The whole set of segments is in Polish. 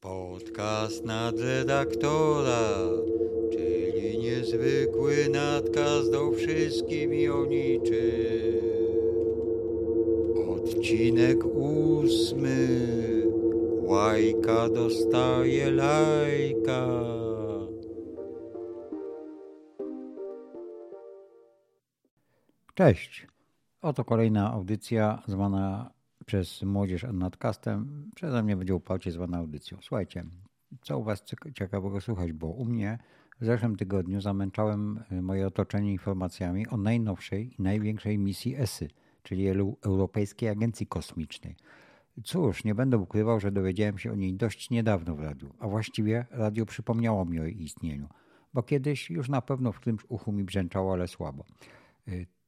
Podcast nadredaktora, czyli niezwykły nadkaz do wszystkim i o niczym. Odcinek ósmy. Łajka dostaje lajka. Cześć. Oto kolejna audycja zwana przez młodzież nadcastem. Przeze mnie będzie uparcie zwana audycją. Słuchajcie, co u Was ciekawego słuchać, bo u mnie w zeszłym tygodniu zamęczałem y, moje otoczenie informacjami o najnowszej i największej misji ESY, czyli Europejskiej Agencji Kosmicznej. Cóż, nie będę ukrywał, że dowiedziałem się o niej dość niedawno w radiu, a właściwie radio przypomniało mi o jej istnieniu, bo kiedyś już na pewno w którymś uchu mi brzęczało, ale słabo.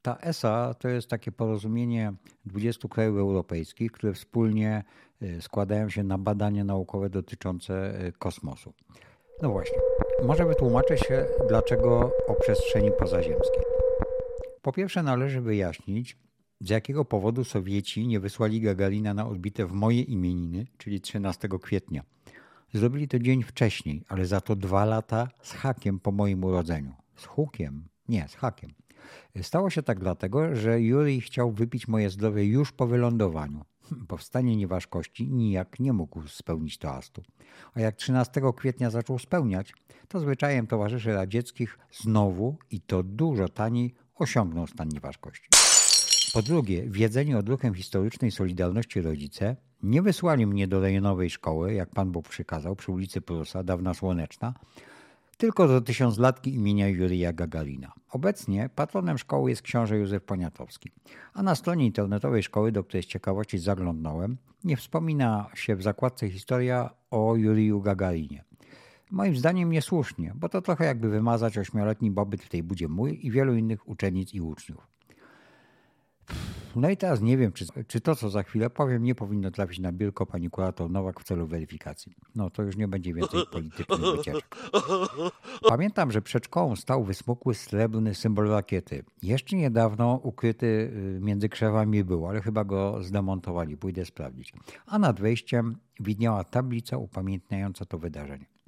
Ta ESA to jest takie porozumienie 20 krajów europejskich, które wspólnie y, składają się na badania naukowe dotyczące y, kosmosu. No właśnie, może wytłumaczę się, dlaczego o przestrzeni pozaziemskiej. Po pierwsze, należy wyjaśnić, z jakiego powodu Sowieci nie wysłali Gagarina na orbitę w moje imieniny, czyli 13 kwietnia. Zrobili to dzień wcześniej, ale za to dwa lata z hakiem po moim urodzeniu. Z hukiem? Nie, z hakiem. Stało się tak dlatego, że Jurij chciał wypić moje zdrowie już po wylądowaniu. Powstanie nieważkości nijak nie mógł spełnić toastu. A jak 13 kwietnia zaczął spełniać, to zwyczajem towarzyszy radzieckich znowu i to dużo taniej osiągnął stan nieważkości. Po drugie, wiedzeni odruchem historycznej Solidarności rodzice nie wysłali mnie do rejonowej szkoły, jak Pan Bóg przykazał, przy ulicy Prusa, dawna Słoneczna, tylko do tysiąclatki imienia Jurija Gagarina. Obecnie patronem szkoły jest książę Józef Poniatowski, a na stronie internetowej szkoły, do której z ciekawości zaglądnąłem, nie wspomina się w zakładce historia o Juriju Gagarinie. Moim zdaniem niesłusznie, bo to trochę jakby wymazać ośmioletni pobyt w tej budzie mój i wielu innych uczennic i uczniów. No i teraz nie wiem, czy, czy to, co za chwilę powiem, nie powinno trafić na biurko pani kurator Nowak w celu weryfikacji. No to już nie będzie więcej politycznych wycieczek. Pamiętam, że przed szkołą stał wysmukły srebrny symbol rakiety. Jeszcze niedawno ukryty y, między krzewami był, ale chyba go zdemontowali. Pójdę sprawdzić. A nad wejściem widniała tablica upamiętniająca to wydarzenie.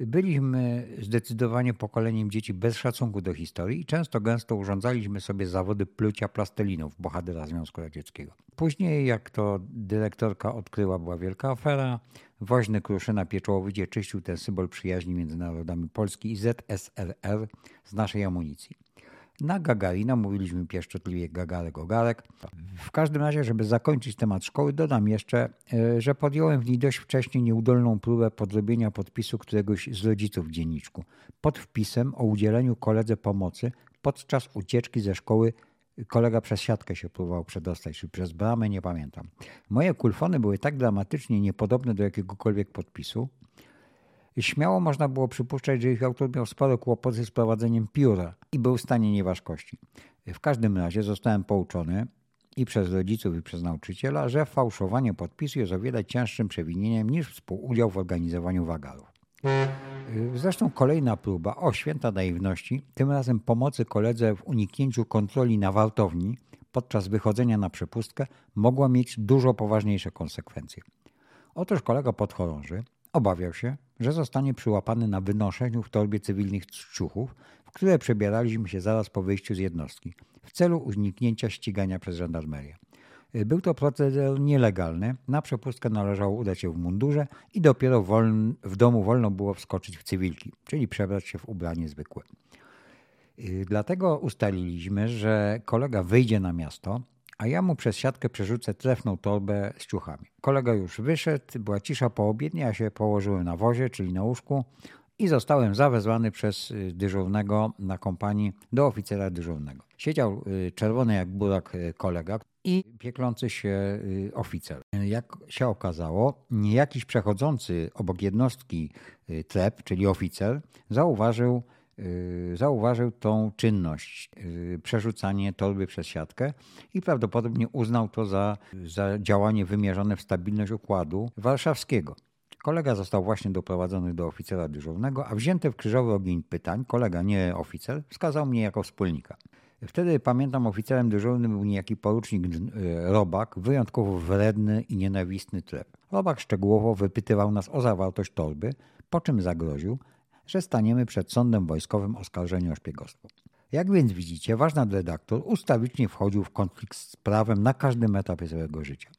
Byliśmy zdecydowanie pokoleniem dzieci bez szacunku do historii i często gęsto urządzaliśmy sobie zawody plucia plastelinów bohatera Związku Radzieckiego. Później, jak to dyrektorka odkryła, była wielka afera. Woźny Kruszyna pieczołowicie czyścił ten symbol przyjaźni między narodami Polski i ZSRR z naszej amunicji. Na Gagarina mówiliśmy pieszczotliwie Gagarek Ogarek. W każdym razie, żeby zakończyć temat szkoły, dodam jeszcze, e, że podjąłem w niej dość wcześnie nieudolną próbę podrobienia podpisu któregoś z rodziców w dzienniczku. Pod wpisem o udzieleniu koledze pomocy podczas ucieczki ze szkoły kolega przez siatkę się próbował przedostać, czy przez bramę, nie pamiętam. Moje kulfony były tak dramatycznie niepodobne do jakiegokolwiek podpisu, Śmiało można było przypuszczać, że ich autor miał spore kłopoty z prowadzeniem pióra i był w stanie nieważkości. W każdym razie zostałem pouczony i przez rodziców, i przez nauczyciela, że fałszowanie podpisu jest o wiele cięższym przewinieniem niż współudział w organizowaniu wagarów. Zresztą kolejna próba, o święta naiwności, tym razem pomocy koledze w uniknięciu kontroli na wartowni podczas wychodzenia na przepustkę, mogła mieć dużo poważniejsze konsekwencje. Otóż kolega podchorąży obawiał się, że zostanie przyłapany na wynoszeniu w torbie cywilnych ciuchów, w które przebieraliśmy się zaraz po wyjściu z jednostki, w celu uniknięcia ścigania przez żandarmerię. Był to proceder nielegalny, na przepustkę należało udać się w mundurze i dopiero w domu wolno było wskoczyć w cywilki, czyli przebrać się w ubranie zwykłe. Dlatego ustaliliśmy, że kolega wyjdzie na miasto, a ja mu przez siatkę przerzucę trefną torbę z ciuchami. Kolega już wyszedł, była cisza po obiednie, ja się położyłem na wozie, czyli na łóżku i zostałem zawezwany przez y, dyżurnego na kompanii do oficera dyżurnego. Siedział y, czerwony jak burak y, kolega i pieklący się oficer. Jak się okazało, jakiś przechodzący obok jednostki trep, czyli oficer, zauważył zauważył tą czynność, y, przerzucanie torby przez siatkę i prawdopodobnie uznał to za, za działanie wymierzone w stabilność układu warszawskiego. Kolega został właśnie doprowadzony do oficera dyżurnego, a wzięty w krzyżowy ogień pytań, kolega, nie oficer, wskazał mnie jako wspólnika. Wtedy pamiętam oficerem dyżurnym był niejaki porucznik Robak, wyjątkowo wredny i nienawistny trep. Robak szczegółowo wypytywał nas o zawartość torby, po czym zagroził, że staniemy przed sądem wojskowym oskarżeni o szpiegostwo. Jak więc widzicie, ważny redaktor ustawicznie wchodził w konflikt z prawem na każdym etapie swojego życia.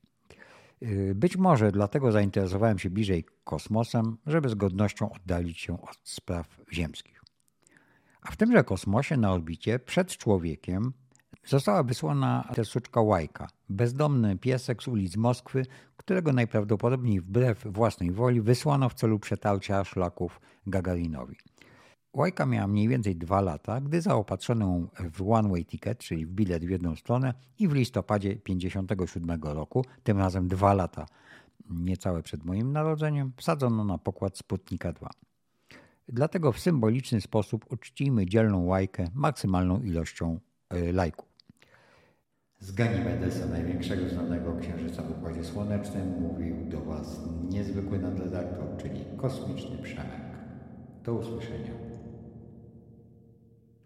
Yy, być może dlatego zainteresowałem się bliżej kosmosem, żeby z godnością oddalić się od spraw ziemskich. A w tymże kosmosie na orbicie przed człowiekiem została wysłana tesuczka Łajka, bezdomny piesek z ulic Moskwy, którego najprawdopodobniej wbrew własnej woli wysłano w celu przetarcia szlaków Gagarinowi. Łajka miała mniej więcej dwa lata, gdy zaopatrzono w one-way ticket, czyli w bilet w jedną stronę i w listopadzie 1957 roku, tym razem dwa lata niecałe przed moim narodzeniem, wsadzono na pokład Sputnika 2. Dlatego w symboliczny sposób uczcijmy dzielną łajkę maksymalną ilością e, lajków. Z Ganimedesa, największego znanego księżyca w Układzie Słonecznym, mówił do Was niezwykły nadredaktor, czyli kosmiczny Przemek. Do usłyszenia.